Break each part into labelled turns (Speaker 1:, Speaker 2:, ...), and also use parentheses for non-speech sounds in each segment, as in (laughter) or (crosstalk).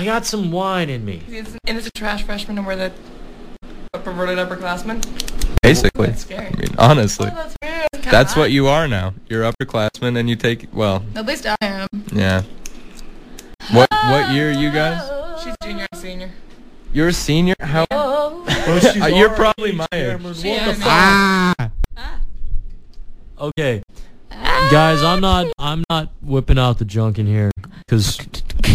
Speaker 1: I got some wine in me.
Speaker 2: And an a trash freshman and we're the perverted upperclassmen.
Speaker 3: Basically.
Speaker 2: That's scary.
Speaker 3: I mean, honestly.
Speaker 2: Oh, that's weird. Kinda
Speaker 3: That's what you are now. You're upperclassmen and you take, well,
Speaker 2: At least I am.
Speaker 3: yeah. What what year are you guys?
Speaker 2: She's junior and senior.
Speaker 3: You're a senior? How?
Speaker 1: Oh, she's
Speaker 3: Uh, you're probably
Speaker 1: age,
Speaker 3: my age.
Speaker 1: Cameron.
Speaker 2: She
Speaker 1: What the
Speaker 2: is.
Speaker 1: fuck?
Speaker 3: Ah!
Speaker 1: Okay, guys, I'm not. I'm not whipping out the junk in here because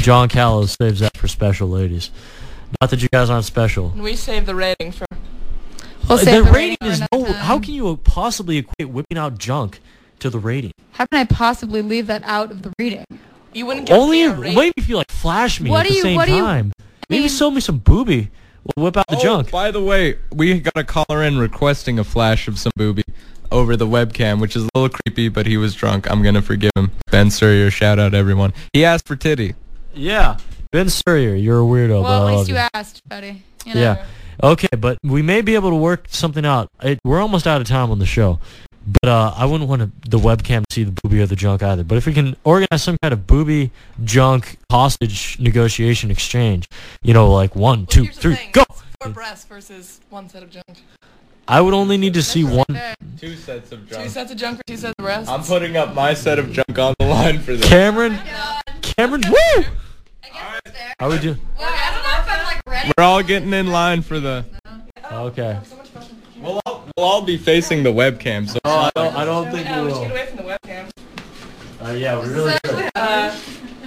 Speaker 1: John Callow saves that for special ladies. Not that you guys aren't special.
Speaker 2: We save the rating for. Save
Speaker 1: the
Speaker 2: the
Speaker 1: rating
Speaker 2: rating
Speaker 1: is
Speaker 2: for
Speaker 1: no.
Speaker 2: another
Speaker 1: How can you possibly equate whipping out junk to the rating?
Speaker 4: How can I possibly leave that out of the reading?
Speaker 2: You wouldn't get
Speaker 1: Only
Speaker 2: a
Speaker 1: if,
Speaker 2: fair
Speaker 1: maybe if you like flash me
Speaker 4: What
Speaker 1: at
Speaker 4: do
Speaker 1: the
Speaker 4: you-
Speaker 1: same
Speaker 4: what do you-
Speaker 1: time. Maybe
Speaker 4: mean-
Speaker 1: show me some booby. We'll whip out the
Speaker 3: Oh,
Speaker 1: junk.
Speaker 3: by the way, we got a caller in requesting a flash of some booby over the webcam, which is a little creepy, but he was drunk. I'm gonna forgive him. Ben Surrier, shout out everyone. He asked for titty.
Speaker 1: Yeah, Ben Surrier, you're a weirdo,
Speaker 4: well,
Speaker 1: I
Speaker 4: at least you
Speaker 1: you.
Speaker 4: asked, buddy. You know.
Speaker 1: Yeah. Okay, but we may be able to work something out. It, we're almost out of time on the show, but uh, I wouldn't want to, the webcam to see the booby or the junk either. But if we can organize some kind of booby junk hostage negotiation exchange, you know, like one,
Speaker 2: Well,
Speaker 1: two, three, go.
Speaker 2: It's Four breasts versus one set of junk.
Speaker 1: I would only need to see
Speaker 4: That's
Speaker 1: one.
Speaker 4: fair.
Speaker 3: Two sets of junk.
Speaker 2: Two sets of junk or two sets of breasts.
Speaker 3: I'm putting up my set of junk on the line for this.
Speaker 1: Cameron, Cameron, woo! How we do?
Speaker 4: Well, I don't know if I'm like ready.
Speaker 3: We're all getting in line for the.
Speaker 1: Okay.
Speaker 2: So much fun.
Speaker 3: We'll all, we'll all be facing the webcam, so.
Speaker 1: Oh, I don't, I don't think
Speaker 2: Yeah,
Speaker 1: we
Speaker 2: we should get
Speaker 1: will.
Speaker 2: away from the webcam.
Speaker 1: Uh, yeah, we really should.
Speaker 2: Uh,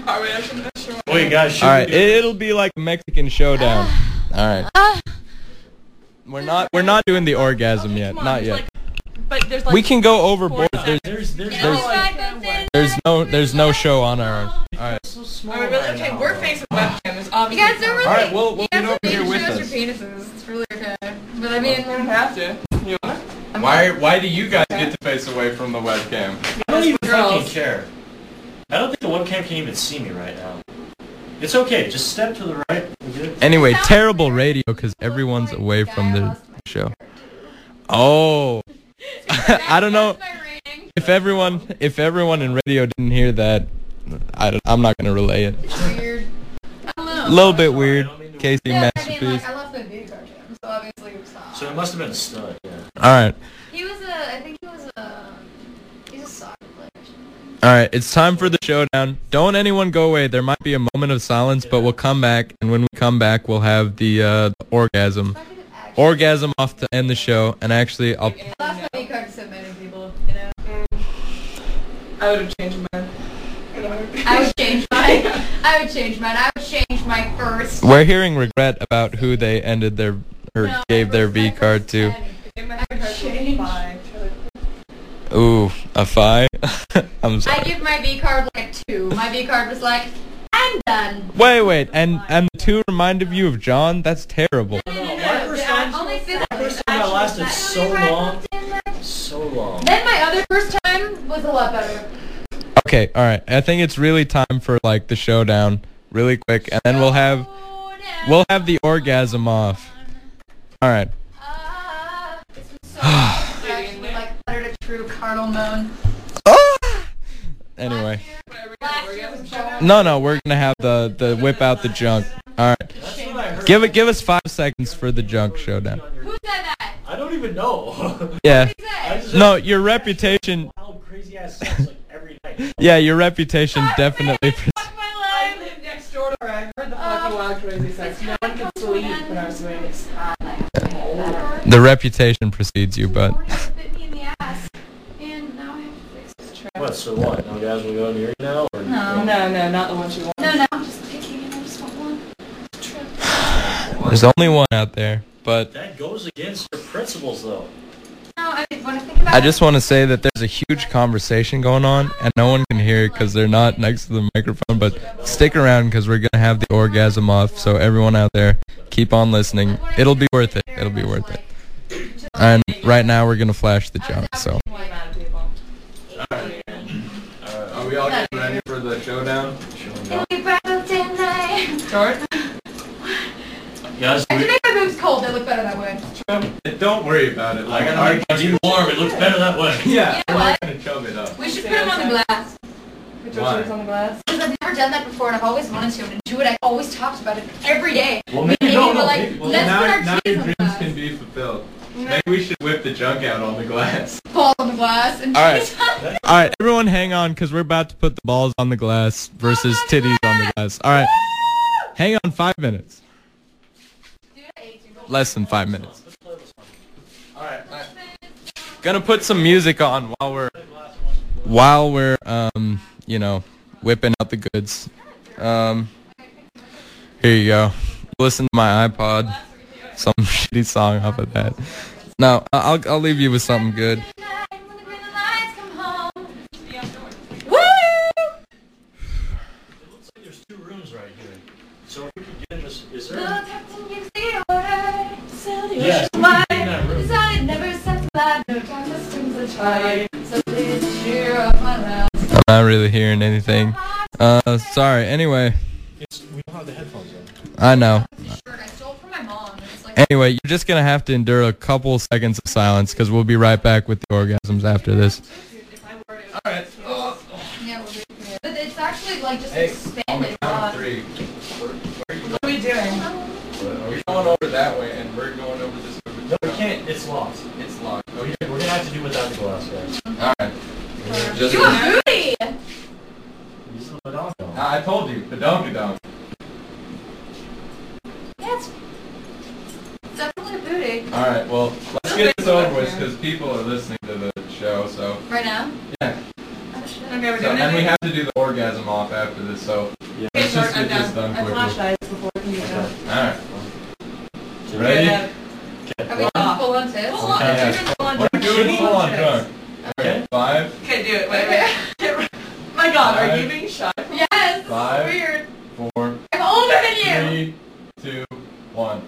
Speaker 2: are we actually not sure?
Speaker 1: Wait, guys, should
Speaker 3: All
Speaker 1: we do-
Speaker 3: it, it'll be like a Mexican showdown. All right.
Speaker 4: Ah.
Speaker 3: We're not we're not doing the orgasm
Speaker 2: Okay,
Speaker 3: yet,
Speaker 2: on,
Speaker 3: not yet.
Speaker 2: like- but there's like.
Speaker 3: We can go overboard.
Speaker 2: Four
Speaker 3: There's
Speaker 1: There's, there's,
Speaker 4: There's
Speaker 1: no,
Speaker 4: no
Speaker 1: like,
Speaker 4: like-
Speaker 3: there's no there's no show on our own. All right.
Speaker 1: So small
Speaker 2: Are we really?
Speaker 1: right
Speaker 2: Okay,
Speaker 1: now.
Speaker 2: we're facing webcam. There's obviously.
Speaker 4: You guys are really.
Speaker 3: All right, we'll- we'll
Speaker 4: you guys
Speaker 3: get
Speaker 4: are
Speaker 3: over here with
Speaker 4: shows
Speaker 3: us.
Speaker 4: your penises. It's really okay. But I
Speaker 2: I mean,
Speaker 4: mean,
Speaker 2: we don't have to. You wanna?
Speaker 3: Why why do you guys get to face away from the webcam?
Speaker 1: I don't even
Speaker 2: Girls.
Speaker 1: fucking care. I don't think the webcam can even see me right now. It's okay. Just step to the right. Good?
Speaker 3: Anyway, terrible radio because everyone's away from the show. Oh, (laughs) (laughs) I don't know
Speaker 4: That's my rating.
Speaker 3: if everyone if everyone in radio didn't hear that. I don't, I'm not gonna relay it.
Speaker 4: It's weird. I don't know.
Speaker 3: A little bit weird. Casey
Speaker 4: Yeah, I mean, like, I left the video card jam, so obviously it was hot.
Speaker 1: So it must have been a stud. Yeah.
Speaker 3: All right,
Speaker 4: He was a, I think he was a, he's a soccer player or something.
Speaker 3: all right. It's time for the showdown. Don't anyone go away. There might be a moment of silence, but we'll come back, and when we come back, we'll have the uh, orgasm.
Speaker 4: If I could actually-
Speaker 3: Orgasm off to end the show, and actually, I'll.
Speaker 4: I lost my V card to so many people, you know.
Speaker 2: I would have changed mine.
Speaker 4: I would change my. I would change mine. I would change my first.
Speaker 3: We're hearing regret about who they ended their or
Speaker 4: No,
Speaker 3: gave their V card to.
Speaker 4: 10.
Speaker 2: In my
Speaker 4: I would change.
Speaker 2: five.
Speaker 3: Ooh, a five. (laughs) I'm
Speaker 4: I give my V card like a two. My V card was like, I'm done.
Speaker 3: Wait, wait, and and the two reminded you of John. That's terrible.
Speaker 1: No,
Speaker 4: No,
Speaker 1: my
Speaker 4: no,
Speaker 1: first
Speaker 4: the
Speaker 1: time-
Speaker 4: only thing
Speaker 1: my first time that lasted so long. So long.
Speaker 4: Then my other first time was a lot better.
Speaker 3: Okay, all right. I think it's really time for like the showdown, really quick, and then we'll have we'll have the orgasm off. All right.
Speaker 4: Ah, this (sighs) was so actually like uttered a true carnal moan.
Speaker 3: Anyway,
Speaker 4: Last year was so
Speaker 3: no, no, we're gonna have the the whip out the junk. All right.
Speaker 1: That's what I heard.
Speaker 3: Give it. Give us five seconds for the junk showdown.
Speaker 4: Who said that?
Speaker 1: I don't even know.
Speaker 3: Yeah.
Speaker 4: Who (laughs)
Speaker 1: I
Speaker 4: said?
Speaker 1: just
Speaker 3: No, your reputation. (laughs) Yeah, your reputation definitely.
Speaker 4: Fuck my
Speaker 2: I
Speaker 4: life.
Speaker 2: live next door to her. I heard the
Speaker 4: Uh,
Speaker 2: fucking wild crazy sex. No one could sleep when I was doing this.
Speaker 3: The reputation precedes you, but
Speaker 4: bit me in the ass, and now I have to fix this.
Speaker 1: What? So what? No guys will go near you now? Or
Speaker 4: No.
Speaker 2: No, no, not the one she wants.
Speaker 4: No, no, I'm just picking and I just want one.
Speaker 3: there's only one out there. But
Speaker 1: That goes against your principles, though.
Speaker 4: No, I mean, when I think about
Speaker 3: I
Speaker 4: it,
Speaker 3: just want to say that there's a huge conversation going on, and no one can hear it because they're not next to the microphone. But stick around because we're gonna have the orgasm off. So everyone out there, keep on listening. It'll be worth it. It'll be worth it. And right now we're gonna flash the junk. So.
Speaker 2: The amount of people.
Speaker 3: Are we all getting ready for the showdown?
Speaker 4: We battle tonight.
Speaker 2: George?
Speaker 1: Guys,
Speaker 4: I
Speaker 1: we,
Speaker 4: make my boobs cold. They look better that way.
Speaker 3: Don't worry about it.
Speaker 1: Like, I gotta make you warm. It looks better that way.
Speaker 3: Yeah,
Speaker 4: You know what?
Speaker 3: gonna chub it up.
Speaker 4: We should put them on the glass.
Speaker 2: Put
Speaker 3: Why?
Speaker 2: your shoes on the glass.
Speaker 4: Because I've never done that before and I've always wanted to and do it. I always talked about it every day.
Speaker 1: Well,
Speaker 4: maybe
Speaker 1: maybe no,
Speaker 4: we're
Speaker 1: no,
Speaker 4: like,
Speaker 1: maybe- well,
Speaker 4: let's
Speaker 3: now,
Speaker 4: put our
Speaker 3: now your dreams
Speaker 4: glass.
Speaker 3: can be fulfilled. Maybe we should whip the junk out on the glass. (laughs)
Speaker 4: Ball on the glass and
Speaker 3: All right.
Speaker 4: cheese on the
Speaker 3: All right, everyone, hang on because we're about to put the balls on the glass versus oh titties on the glass. All right, hang on five minutes. Less than five minutes. All right. Gonna put some music on while we're while we're um you know whipping out the goods. Um, here you go. Listen to my iPod. Some (laughs) shitty song off of that. No, I- I'll I'll leave you with something good.
Speaker 4: night when the green lights come home. Woo!
Speaker 1: It looks like there's two rooms right here. So if we could get in this, is
Speaker 4: The
Speaker 1: there? Yes,
Speaker 4: ocean
Speaker 1: we
Speaker 4: wide.
Speaker 1: can get in that room.
Speaker 4: Decided never set to fly, no time to strings the tide. So please cheer up my loud.
Speaker 3: I'm not really hearing anything. Uh, sorry. Anyway,
Speaker 1: It's, we don't have the headphones on.
Speaker 3: I know.
Speaker 4: Shirt I stole from my mom. and It's like,
Speaker 3: Anyway, you're just gonna have to endure a couple seconds of silence because we'll be right back with the orgasms after this. Alright.
Speaker 4: yeah, we'll be, but it's actually like just
Speaker 3: Hey,
Speaker 4: expanded a lot.
Speaker 3: three.
Speaker 2: What are we doing?
Speaker 3: Are we going over that way and we're going over this way?
Speaker 1: No, we can't. It's locked.
Speaker 3: It's locked.
Speaker 1: We're we're gonna have to do without the glass, guys.
Speaker 3: Alright. Just
Speaker 4: You a booty!
Speaker 1: Use the badonko.
Speaker 3: I told you, the donkey donk.
Speaker 4: Yeah, it's definitely a booty.
Speaker 3: Alright, well, let's get this over with because people are listening to the show, so.
Speaker 4: Right now?
Speaker 3: Yeah.
Speaker 4: Oh.
Speaker 2: Okay, we're
Speaker 3: So,
Speaker 2: doing
Speaker 3: and we
Speaker 2: it.
Speaker 3: have to do the orgasm off after this, so.
Speaker 1: Yeah.
Speaker 3: Let's just
Speaker 2: I'm
Speaker 3: get this
Speaker 2: done.
Speaker 3: done
Speaker 2: I flashed
Speaker 3: quickly.
Speaker 2: eyes before we can do that.
Speaker 3: Alright. Ready?
Speaker 2: Yeah.
Speaker 4: Are we doing full on tips?
Speaker 2: Full on,
Speaker 1: Okay.
Speaker 2: you're doing full on
Speaker 3: We're doing full on
Speaker 2: Shit.
Speaker 3: drunk. Okay, five,
Speaker 2: Okay, do it. Wait, wait. (laughs) My God, are you being shy?
Speaker 4: Yes!
Speaker 3: Five.
Speaker 4: Weird.
Speaker 3: four,
Speaker 4: I'm older than you!
Speaker 3: three, two, one.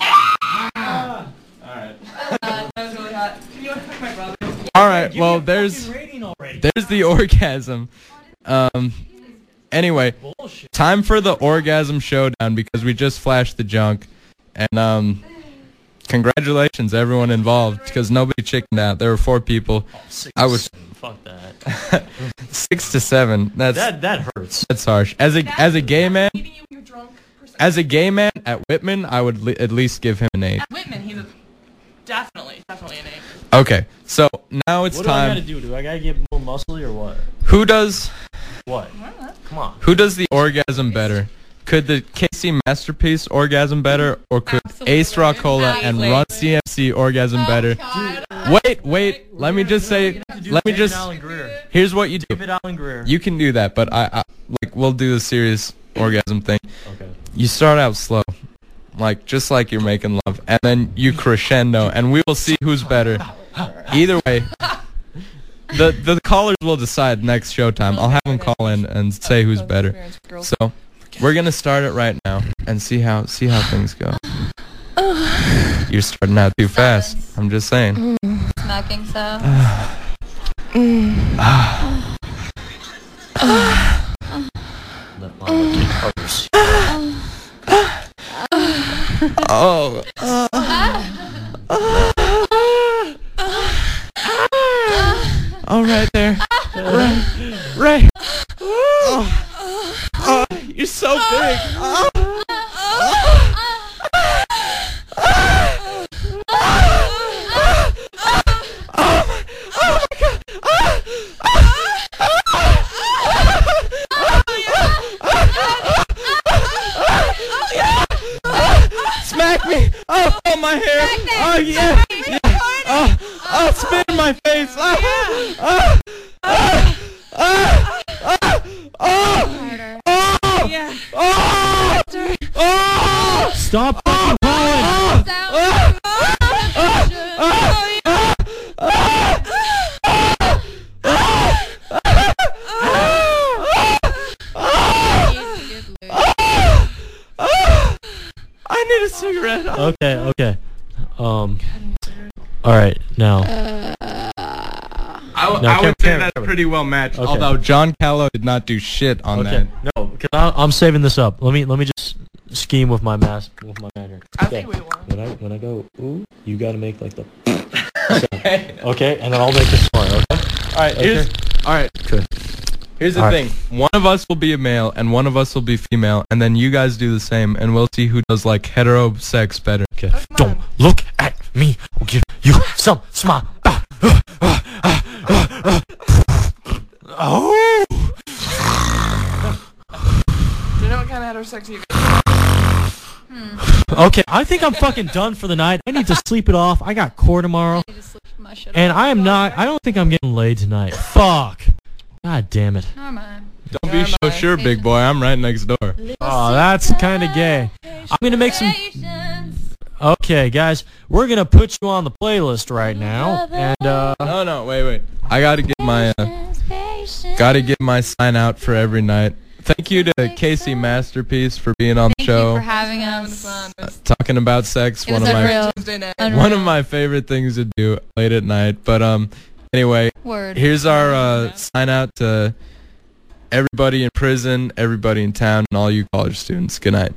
Speaker 1: Ah!
Speaker 3: Alright.
Speaker 4: Uh,
Speaker 2: That was really hot. Can you unhook my brother?
Speaker 3: Alright,
Speaker 1: Give
Speaker 3: well,
Speaker 1: me a
Speaker 3: there's.
Speaker 1: fucking rating already. (laughs)
Speaker 3: There's the orgasm. Um. Anyway,
Speaker 1: Bullshit.
Speaker 3: time for the orgasm showdown because we just flashed the junk, and um, congratulations everyone involved because nobody chickened out. There were four people,
Speaker 1: Oh, six
Speaker 3: I was-
Speaker 1: seven. Fuck that. (laughs)
Speaker 3: six to seven. That's
Speaker 1: That that hurts.
Speaker 3: that's harsh. As a as a gay man,
Speaker 2: Meeting you when you're drunk. person.
Speaker 3: as a gay man at Whitman, I would li- at least give him an eight.
Speaker 2: At Whitman, he's a definitely, definitely an eight.
Speaker 3: Okay, so now it's time.
Speaker 1: what do I gotta do? Do I gotta get more muscly or what?
Speaker 3: Who does
Speaker 1: What? Come on.
Speaker 3: who does the orgasm better? Could the KC Masterpiece orgasm better, or could Ace
Speaker 2: Absolutely.
Speaker 3: Rockola and Run CMC orgasm oh, better?
Speaker 4: God.
Speaker 3: Wait, wait. Let me just say. Let me
Speaker 1: David
Speaker 3: just. Here's what you do.
Speaker 1: David Allen Greer.
Speaker 3: You can do that, but I, I like we'll do the serious orgasm thing.
Speaker 1: Okay.
Speaker 3: You start out slow, like just like you're making love, and then you crescendo, and we will see who's better. Either way, the the callers will decide next showtime. I'll have them call in and say who's better. So we're gonna start it right now and see how see how things go. You're starting out too fast. I'm just saying.
Speaker 4: Smacking sound.
Speaker 1: Let my lucky colors.
Speaker 3: Oh, oh right there. Right. Right. Oh. Oh, you're so big. Oh. Smack me. Oh, oh my hair. Oh, yeah. yeah. Oh, oh, spit in my face. Oh, oh, oh, oh, oh, oh, oh,
Speaker 2: Yeah.
Speaker 3: oh, oh,
Speaker 1: Stop fucking calling.
Speaker 3: I need a cigarette.
Speaker 1: Okay, okay. Um. All right, now.
Speaker 3: I, w-
Speaker 1: No,
Speaker 3: I
Speaker 1: Kevin-
Speaker 3: would say
Speaker 1: Kevin,
Speaker 3: that's
Speaker 1: Kevin.
Speaker 3: pretty well matched.
Speaker 1: Okay.
Speaker 3: Although John Callow did not do shit on
Speaker 1: Okay,
Speaker 3: that.
Speaker 1: no, because I'm saving this up. Let me let me just scheme with my mask with my magic.
Speaker 2: I
Speaker 1: Okay.
Speaker 2: think we won.
Speaker 1: When I when I go ooh, you gotta make like the (laughs)
Speaker 3: Okay.
Speaker 1: okay, and then I'll make the smart. Okay.
Speaker 3: All right. Here's. All right.
Speaker 1: Okay.
Speaker 3: Here's the
Speaker 1: All right.
Speaker 3: thing. One of us will be a male and one of us will be female, and then you guys do the same, and we'll see who does like hetero sex better.
Speaker 1: Okay.
Speaker 2: come
Speaker 1: Don't look at me. I'll give you some smile. oh.
Speaker 2: Do you know what kind of heterosexy you guys
Speaker 1: Okay, I think I'm fucking done for the night. I need to sleep it off. I got core tomorrow,
Speaker 4: I need to sleep my shit
Speaker 1: and
Speaker 4: off.
Speaker 1: I am not. I don't think I'm getting laid tonight. Fuck. God damn it.
Speaker 4: Never mind.
Speaker 3: Don't be so sure, big boy. I'm right next door.
Speaker 1: Oh, that's kind of gay. I'm gonna make some. Okay, guys, we're gonna put you on the playlist right now, and uh,
Speaker 3: No, no, wait, wait. I gotta get my uh, gotta get my sign out for every night. Thank you to Casey Masterpiece for being on the
Speaker 4: Thank
Speaker 3: show,
Speaker 4: you for having us.
Speaker 2: It's
Speaker 3: talking about sex. One of my
Speaker 4: unreal.
Speaker 2: Night.
Speaker 4: Unreal. (laughs)
Speaker 3: one of my favorite things to do late at night. But um, anyway,
Speaker 4: Word.
Speaker 3: here's our uh, sign out to everybody in prison, everybody in town, and all you college students. Good night.